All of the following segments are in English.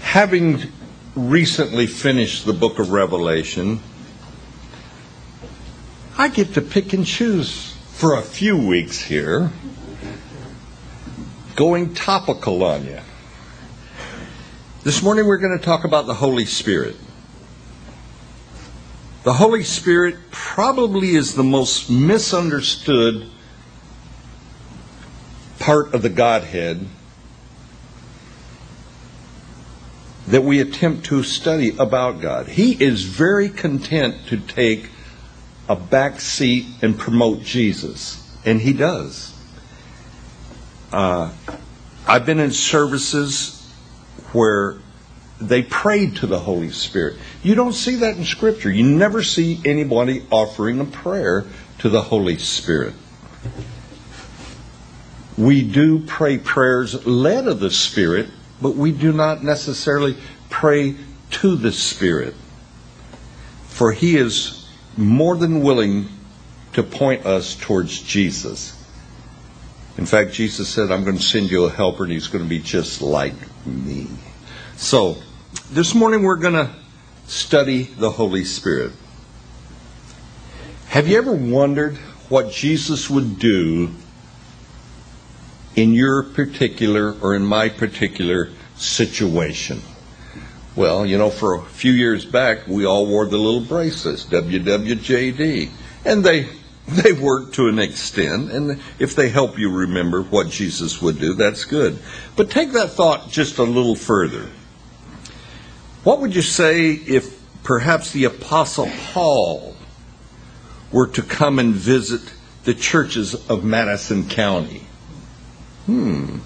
Having recently finished the book of Revelation, I get to pick and choose for a few weeks here, going topical on you. This morning we're going to talk about the Holy Spirit. The Holy Spirit probably is the most misunderstood part of the Godhead that we attempt to study about God. He is very content to take a back seat and promote Jesus, and he does. Uh, I've been in services where they prayed to the Holy Spirit. You don't see that in Scripture. You never see anybody offering a prayer to the Holy Spirit. We do pray prayers led of the Spirit, but we do not necessarily pray to the Spirit. For He is more than willing to point us towards Jesus. In fact, Jesus said, I'm going to send you a helper, and He's going to be just like me. So, this morning we're going to study the Holy Spirit. Have you ever wondered what Jesus would do in your particular or in my particular situation? Well, you know, for a few years back, we all wore the little bracelets, WWJD, and they they work to an extent, and if they help you remember what Jesus would do, that's good. But take that thought just a little further. What would you say if perhaps the Apostle Paul were to come and visit the churches of Madison County? Hmm.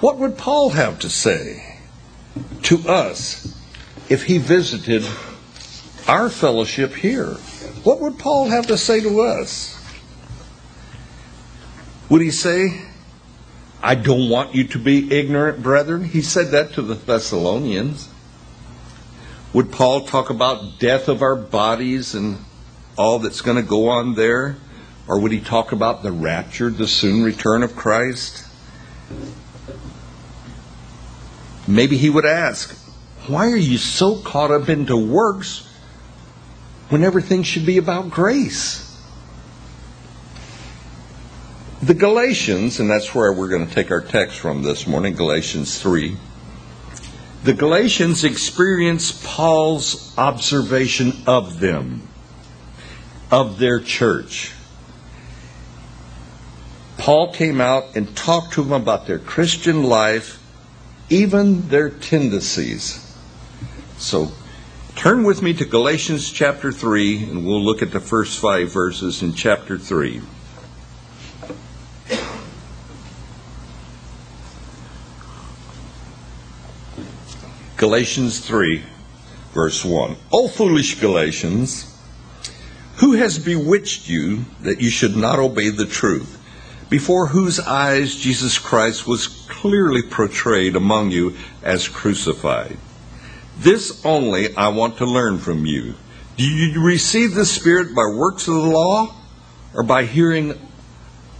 What would Paul have to say to us if he visited our fellowship here? What would Paul have to say to us? Would he say, I don't want you to be ignorant, brethren? He said that to the Thessalonians. Would Paul talk about death of our bodies and all that's going to go on there? Or would he talk about the rapture, the soon return of Christ? Maybe he would ask, Why are you so caught up into works when everything should be about grace? The Galatians, and that's where we're going to take our text from this morning, Galatians 3 the Galatians experienced Paul's observation of them, of their church. Paul came out and talked to them about their Christian life, even their tendencies. So turn with me to Galatians chapter 3, and we'll look at the first five verses in chapter 3. Galatians 3, verse 1. O foolish Galatians, who has bewitched you that you should not obey the truth, before whose eyes Jesus Christ was clearly portrayed among you as crucified? This only I want to learn from you. Do you receive the Spirit by works of the law or by hearing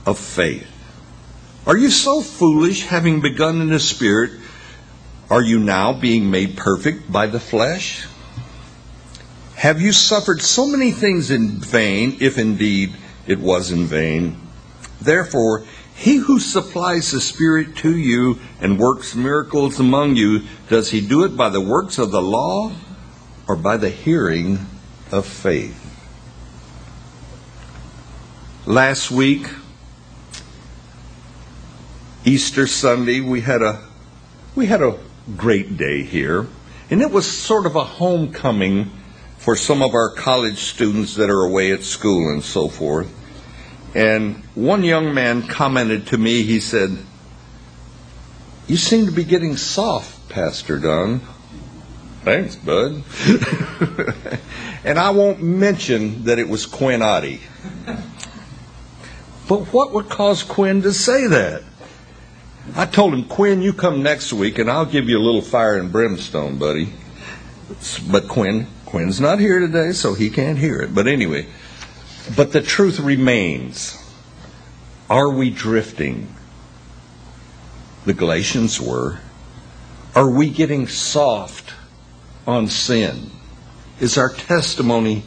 of faith? Are you so foolish, having begun in the Spirit? Are you now being made perfect by the flesh? Have you suffered so many things in vain, if indeed it was in vain? Therefore, he who supplies the Spirit to you and works miracles among you, does he do it by the works of the law or by the hearing of faith? Last week, Easter Sunday, we had a we had a great day here. And it was sort of a homecoming for some of our college students that are away at school and so forth. And one young man commented to me, he said, You seem to be getting soft, Pastor Dunn. Thanks, bud. and I won't mention that it was Quinn Oddie. But what would cause Quinn to say that? I told him, Quinn, you come next week and I'll give you a little fire and brimstone, buddy. But Quinn, Quinn's not here today, so he can't hear it. But anyway, but the truth remains. Are we drifting? the Galatians were? Are we getting soft on sin? Is our testimony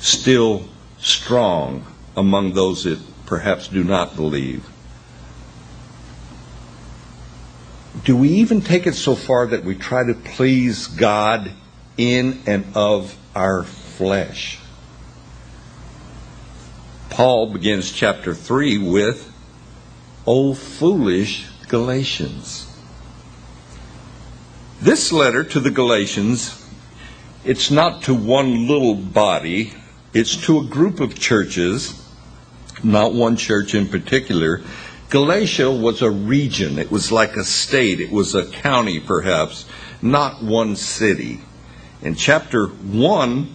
still strong among those that perhaps do not believe? Do we even take it so far that we try to please God in and of our flesh? Paul begins chapter 3 with, O foolish Galatians. This letter to the Galatians, it's not to one little body, it's to a group of churches, not one church in particular. Galatia was a region, it was like a state, it was a county perhaps, not one city. In chapter 1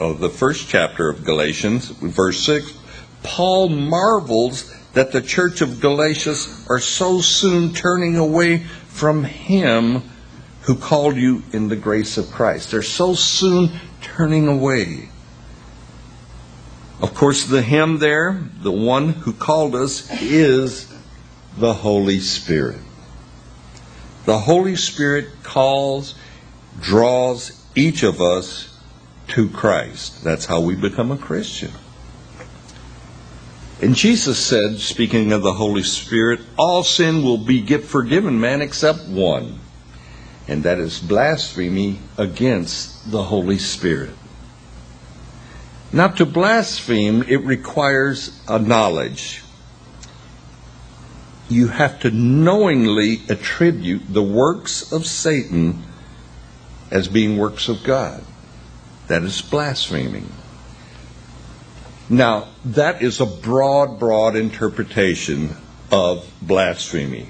of the first chapter of Galatians, verse 6, Paul marvels that the church of Galatia are so soon turning away from him who called you in the grace of Christ. They're so soon turning away. Of course, the him there, the one who called us, is the Holy Spirit. The Holy Spirit calls, draws each of us to Christ. That's how we become a Christian. And Jesus said, speaking of the Holy Spirit, all sin will be forgiven man except one, and that is blasphemy against the Holy Spirit. Now, to blaspheme, it requires a knowledge. You have to knowingly attribute the works of Satan as being works of God. That is blaspheming. Now, that is a broad, broad interpretation of blasphemy.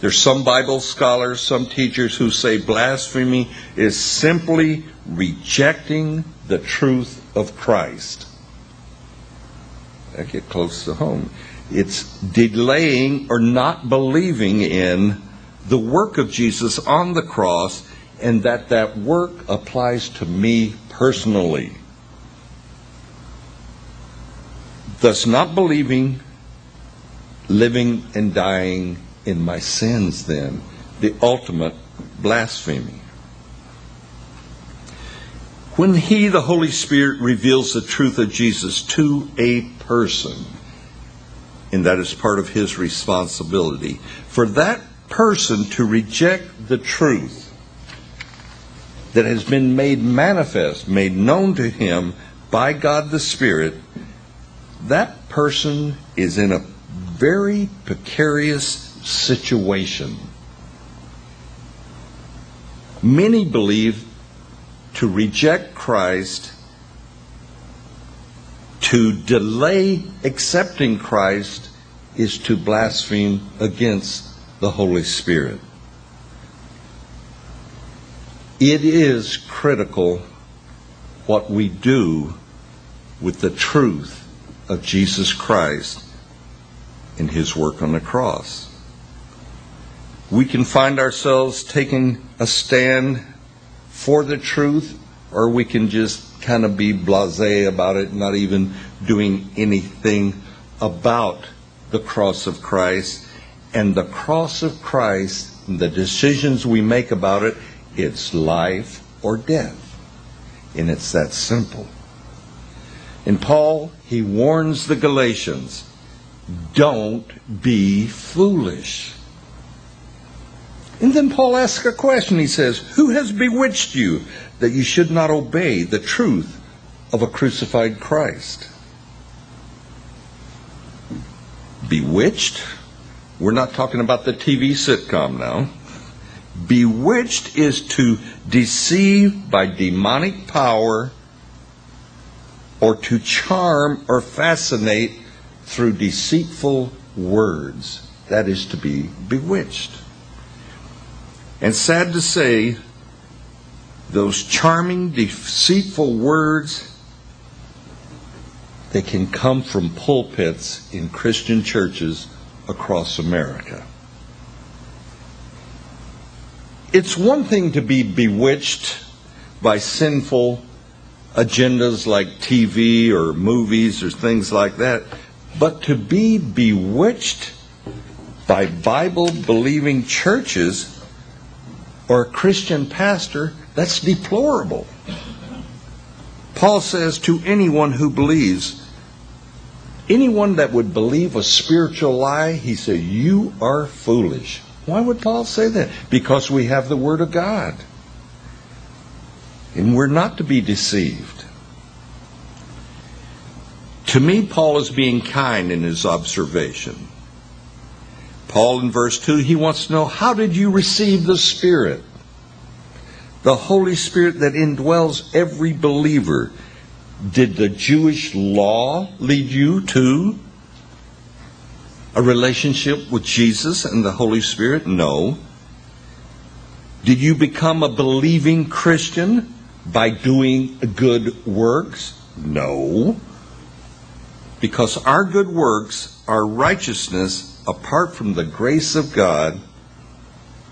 There's some Bible scholars, some teachers who say blasphemy is simply rejecting the truth of Christ. I get close to home. It's delaying or not believing in the work of Jesus on the cross and that that work applies to me personally. Thus, not believing, living, and dying in my sins, then, the ultimate blasphemy. When He, the Holy Spirit, reveals the truth of Jesus to a person, and that is part of His responsibility, for that person to reject the truth that has been made manifest, made known to him by God the Spirit, that person is in a very precarious situation. Many believe to reject Christ, to delay accepting Christ, is to blaspheme against the Holy Spirit. It is critical what we do with the truth of Jesus Christ in his work on the cross. We can find ourselves taking a stand for the truth, or we can just kind of be blase about it, not even doing anything about the cross of Christ. And the cross of Christ, and the decisions we make about it, it's life or death. And it's that simple. And Paul, he warns the Galatians don't be foolish. And then Paul asks a question. He says, Who has bewitched you that you should not obey the truth of a crucified Christ? Bewitched? We're not talking about the TV sitcom now. Bewitched is to deceive by demonic power or to charm or fascinate through deceitful words. That is to be bewitched. And sad to say, those charming, deceitful words, they can come from pulpits in Christian churches across America. It's one thing to be bewitched by sinful agendas like TV or movies or things like that, but to be bewitched by Bible believing churches or a Christian pastor, that's deplorable. Paul says to anyone who believes, anyone that would believe a spiritual lie, he said, You are foolish. Why would Paul say that? Because we have the Word of God. And we're not to be deceived. To me, Paul is being kind in his observation. Paul in verse 2, he wants to know how did you receive the Spirit? The Holy Spirit that indwells every believer. Did the Jewish law lead you to a relationship with Jesus and the Holy Spirit? No. Did you become a believing Christian by doing good works? No. Because our good works, our righteousness, apart from the grace of God,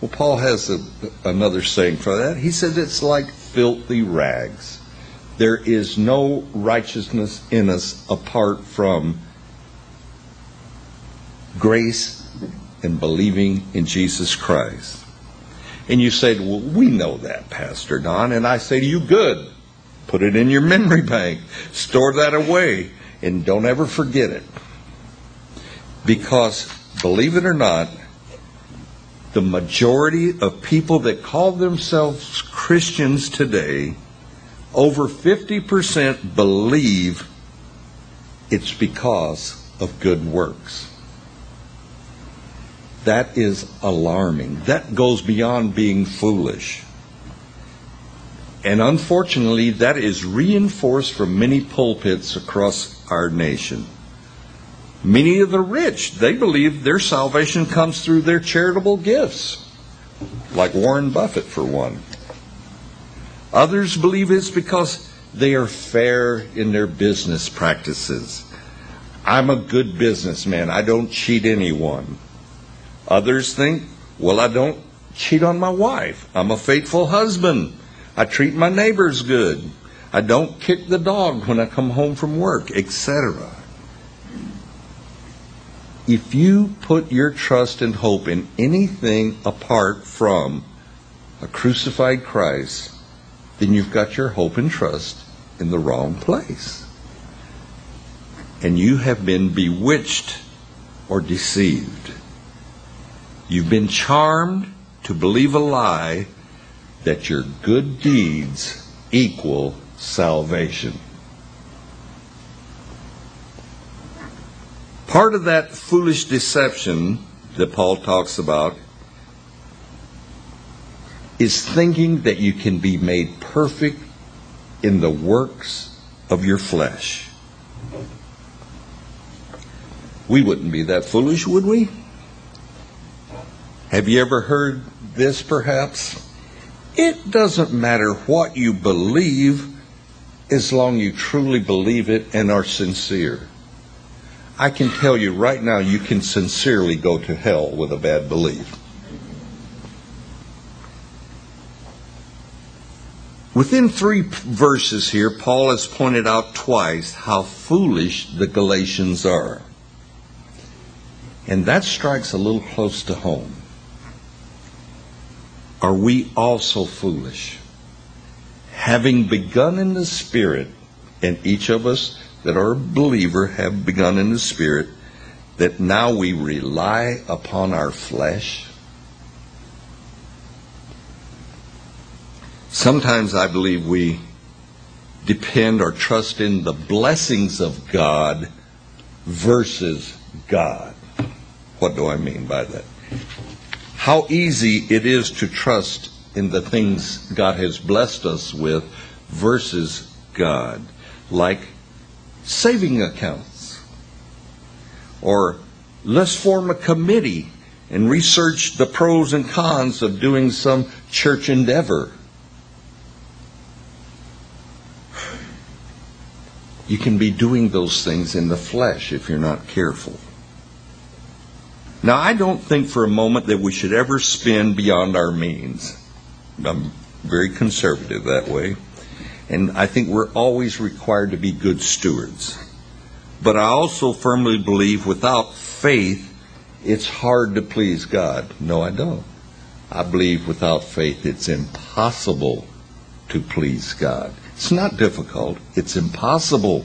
well, Paul has a, another saying for that. He says it's like filthy rags. There is no righteousness in us apart from grace and believing in Jesus Christ. And you say, well, we know that, Pastor Don. And I say to you, good. Put it in your memory bank. Store that away. And don't ever forget it. Because believe it or not, the majority of people that call themselves Christians today, over 50% believe it's because of good works. That is alarming. That goes beyond being foolish. And unfortunately, that is reinforced from many pulpits across our nation. Many of the rich, they believe their salvation comes through their charitable gifts, like Warren Buffett, for one. Others believe it's because they are fair in their business practices. I'm a good businessman. I don't cheat anyone. Others think, well, I don't cheat on my wife. I'm a faithful husband. I treat my neighbors good. I don't kick the dog when I come home from work, etc if you put your trust and hope in anything apart from a crucified Christ, then you've got your hope and trust in the wrong place. And you have been bewitched or deceived. You've been charmed to believe a lie that your good deeds equal salvation. Part of that foolish deception that Paul talks about is thinking that you can be made perfect in the works of your flesh. We wouldn't be that foolish, would we? Have you ever heard this perhaps? It doesn't matter what you believe as long you truly believe it and are sincere. I can tell you right now, you can sincerely go to hell with a bad belief. Within three verses here, Paul has pointed out twice how foolish the Galatians are. And that strikes a little close to home. Are we also foolish? Having begun in the Spirit, and each of us that are a believer have begun in the Spirit, that now we rely upon our flesh? Sometimes I believe we depend or trust in the blessings of God versus God. What do I mean by that? How easy it is to trust in the things God has blessed us with versus God. Like saving accounts. Or let's form a committee and research the pros and cons of doing some church endeavor. You can be doing those things in the flesh if you're not careful. Now, I don't think for a moment that we should ever spend beyond our means. I'm very conservative that way. And I think we're always required to be good stewards. But I also firmly believe without faith, it's hard to please God. No, I don't. I believe without faith it's impossible to please God. It's not difficult, it's impossible.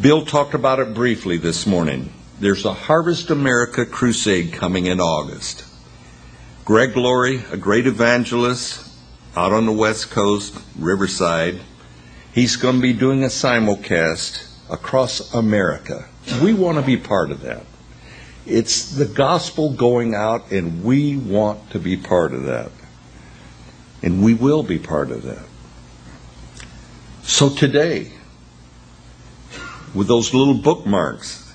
Bill talked about it briefly this morning. There's a Harvest America crusade coming in August. Greg Laurie, a great evangelist out on the West Coast, Riverside, he's going to be doing a simulcast across America. We want to be part of that. It's the gospel going out, and we want to be part of that. And we will be part of that. So today, with those little bookmarks,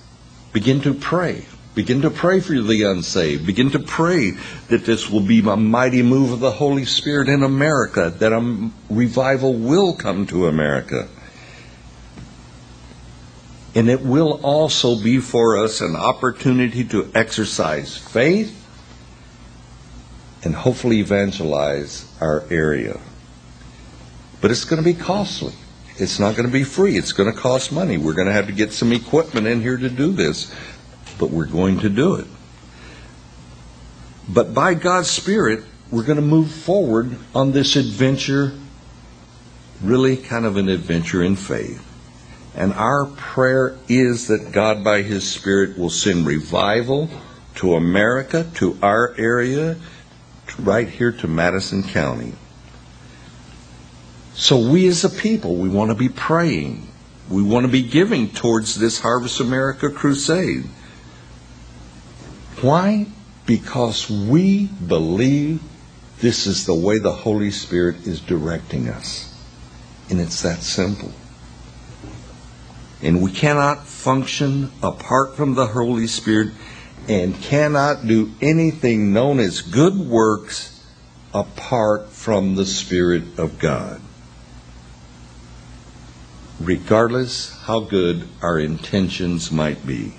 begin to pray. Begin to pray for the unsaved. Begin to pray that this will be a mighty move of the Holy Spirit in America, that a revival will come to America. And it will also be for us an opportunity to exercise faith and hopefully evangelize our area. But it's going to be costly. It's not going to be free. It's going to cost money. We're going to have to get some equipment in here to do this, but we're going to do it. But by God's Spirit, we're going to move forward on this adventure, really kind of an adventure in faith. And our prayer is that God, by His Spirit, will send revival to America, to our area, right here to Madison County. So we as a people, we want to be praying. We want to be giving towards this Harvest America crusade. Why? Because we believe this is the way the Holy Spirit is directing us. And it's that simple. And we cannot function apart from the Holy Spirit and cannot do anything known as good works apart from the Spirit of God regardless how good our intentions might be.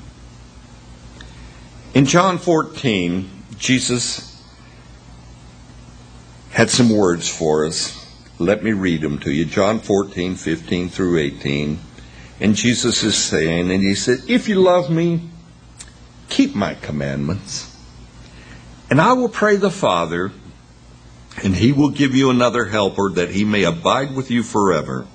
In John 14, Jesus had some words for us. Let me read them to you. John 14, 15 through 18. And Jesus is saying, and he said, If you love me, keep my commandments. And I will pray the Father, and he will give you another helper that he may abide with you forever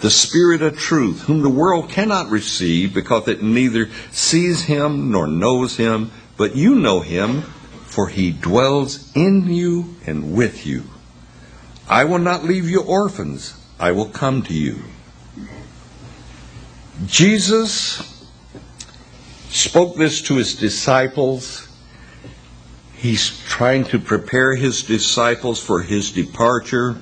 the Spirit of truth, whom the world cannot receive because it neither sees him nor knows him, but you know him, for he dwells in you and with you. I will not leave you orphans, I will come to you. Jesus spoke this to his disciples. He's trying to prepare his disciples for his departure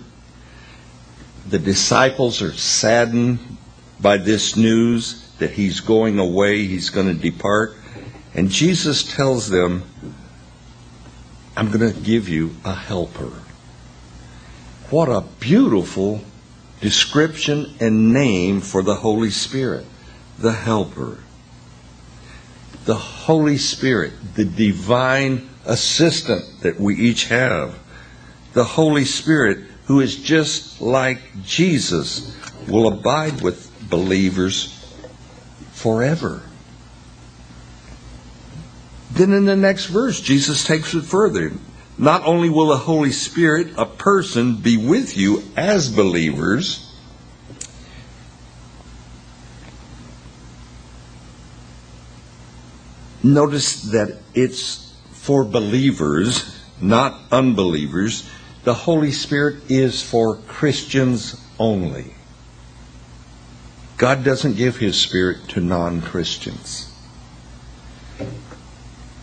the disciples are saddened by this news that he's going away, he's going to depart. And Jesus tells them, I'm going to give you a helper. What a beautiful description and name for the Holy Spirit, the helper. The Holy Spirit, the divine assistant that we each have. The Holy Spirit who is just like Jesus, will abide with believers forever. Then in the next verse, Jesus takes it further. Not only will the Holy Spirit, a person, be with you as believers, notice that it's for believers, not unbelievers the Holy Spirit is for Christians only. God doesn't give His Spirit to non Christians.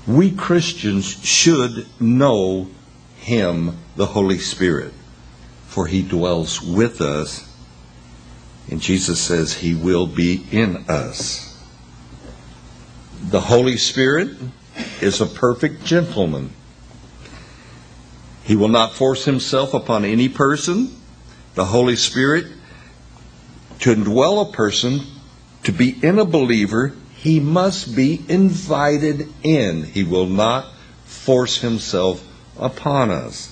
We Christians should know Him, the Holy Spirit, for He dwells with us, and Jesus says He will be in us. The Holy Spirit is a perfect gentleman. He will not force himself upon any person. The Holy Spirit, to indwell a person, to be in a believer, he must be invited in. He will not force himself upon us.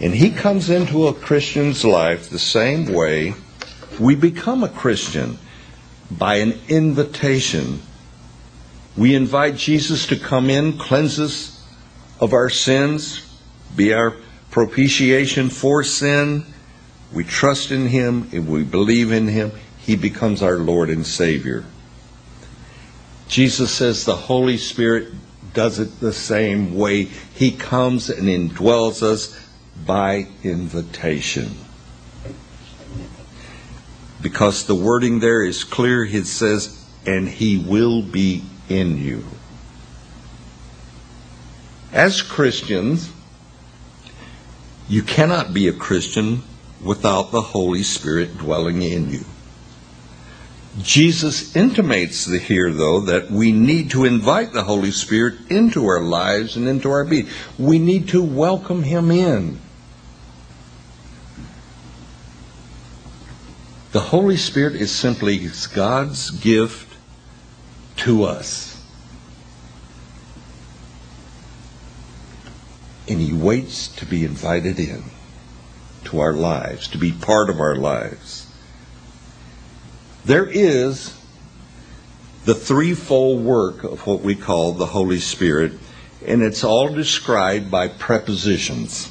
And he comes into a Christian's life the same way we become a Christian by an invitation We invite Jesus to come in, cleanse us of our sins, be our propitiation for sin. We trust in Him and we believe in Him. He becomes our Lord and Savior. Jesus says the Holy Spirit does it the same way. He comes and indwells us by invitation. Because the wording there is clear, it says, and He will be in you. As Christians, you cannot be a Christian without the Holy Spirit dwelling in you. Jesus intimates here, though, that we need to invite the Holy Spirit into our lives and into our being. We need to welcome Him in. The Holy Spirit is simply God's gift to us. And He waits to be invited in to our lives, to be part of our lives. There is the threefold work of what we call the Holy Spirit, and it's all described by prepositions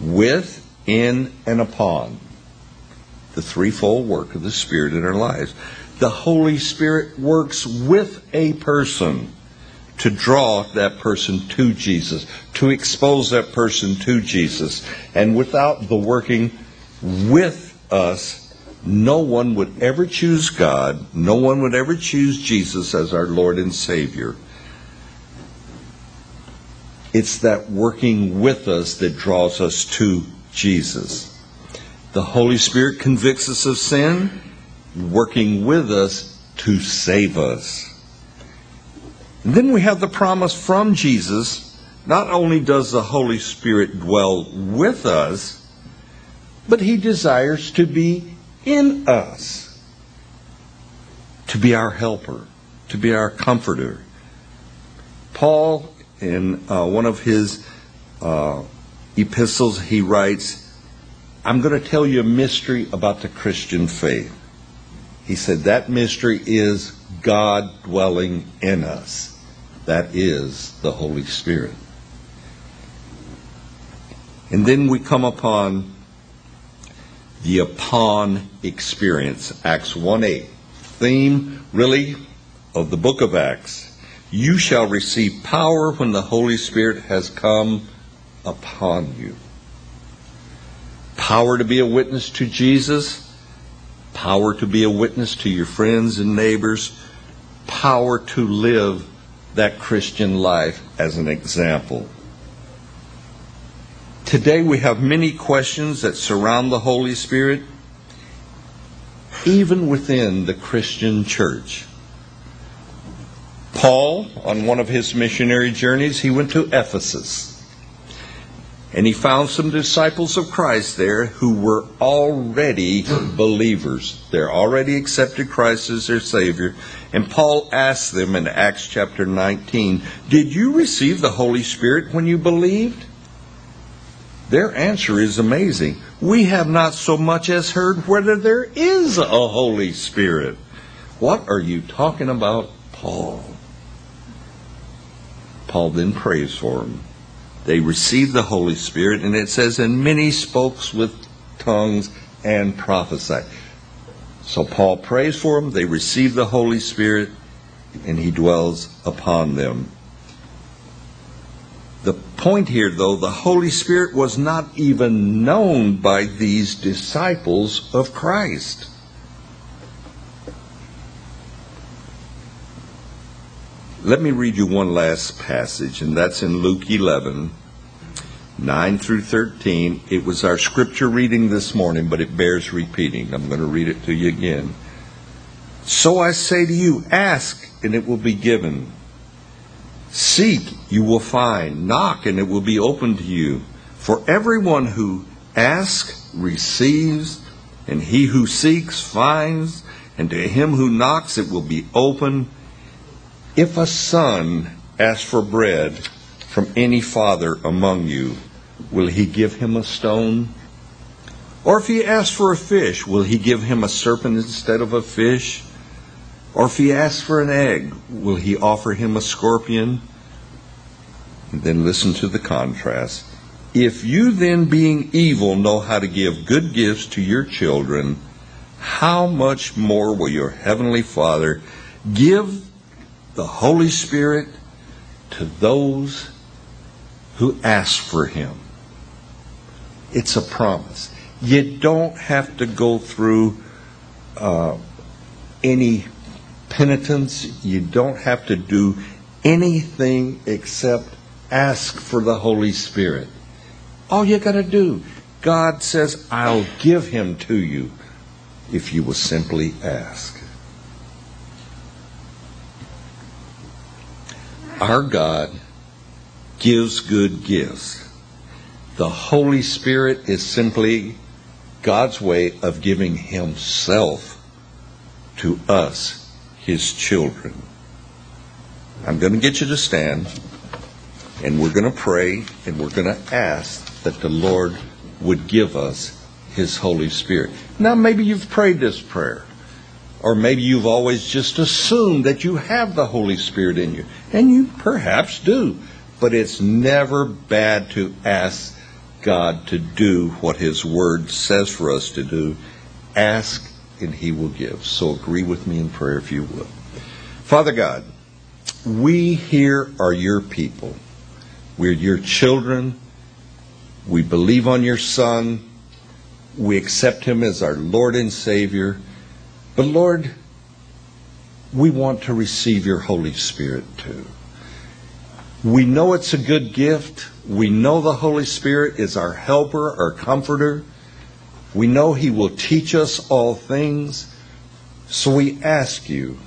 with, in, and upon. The threefold work of the Spirit in our lives. The Holy Spirit works with a person to draw that person to Jesus, to expose that person to Jesus. And without the working with us, no one would ever choose God, no one would ever choose Jesus as our Lord and Savior. It's that working with us that draws us to Jesus. The Holy Spirit convicts us of sin, working with us to save us. And then we have the promise from Jesus. Not only does the Holy Spirit dwell with us, but he desires to be in us, to be our helper, to be our comforter. Paul, in uh, one of his uh, epistles, he writes, I'm going to tell you a mystery about the Christian faith. He said that mystery is God dwelling in us. That is the Holy Spirit. And then we come upon the upon experience, Acts 1 8. Theme, really, of the book of Acts. You shall receive power when the Holy Spirit has come upon you. Power to be a witness to Jesus, power to be a witness to your friends and neighbors, power to live that Christian life as an example. Today we have many questions that surround the Holy Spirit, even within the Christian church. Paul, on one of his missionary journeys, he went to Ephesus. And he found some disciples of Christ there who were already believers. They're already accepted Christ as their Savior. And Paul asked them in Acts chapter 19, Did you receive the Holy Spirit when you believed? Their answer is amazing. We have not so much as heard whether there is a Holy Spirit. What are you talking about, Paul? Paul then prays for them they received the Holy Spirit, and it says, and many spoke with tongues and prophesied. So Paul prays for them, they receive the Holy Spirit, and he dwells upon them. The point here, though, the Holy Spirit was not even known by these disciples of Christ. Let me read you one last passage, and that's in Luke 11, 9 through 13. It was our scripture reading this morning, but it bears repeating. I'm going to read it to you again. So I say to you, ask, and it will be given. Seek, you will find. Knock, and it will be opened to you. For everyone who asks receives, and he who seeks finds, and to him who knocks it will be opened. If a son asks for bread from any father among you, will he give him a stone? Or if he asks for a fish, will he give him a serpent instead of a fish? Or if he asks for an egg, will he offer him a scorpion? And then listen to the contrast. If you then, being evil, know how to give good gifts to your children, how much more will your heavenly Father give the Holy Spirit to those who ask for him? It's a promise. You don't have to go through uh, any penitence. You don't have to do anything except ask for the Holy Spirit. All you got to do, God says, I'll give him to you if you will simply ask. Our God gives good gifts. The Holy Spirit is simply God's way of giving Himself to us, His children. I'm going to get you to stand, and we're going to pray, and we're going to ask that the Lord would give us His Holy Spirit. Now, maybe you've prayed this prayer, or maybe you've always just assumed that you have the Holy Spirit in you, and you perhaps do, but it's never bad to ask God to do what His Word says for us to do. Ask and He will give. So agree with me in prayer if you will. Father God, we here are your people. We're your children. We believe on your Son. We accept Him as our Lord and Savior. But Lord, we want to receive your Holy Spirit too. We know it's a good gift. We know the Holy Spirit is our helper, our comforter. We know He will teach us all things. So we ask you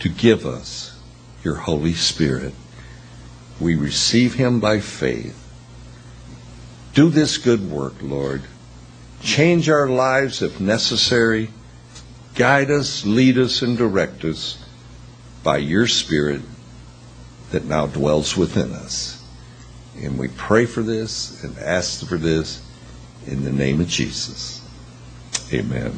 to give us your Holy Spirit. We receive Him by faith. Do this good work, Lord. Change our lives if necessary. Guide us, lead us, and direct us by your Spirit that now dwells within us. And we pray for this and ask for this in the name of Jesus. Amen.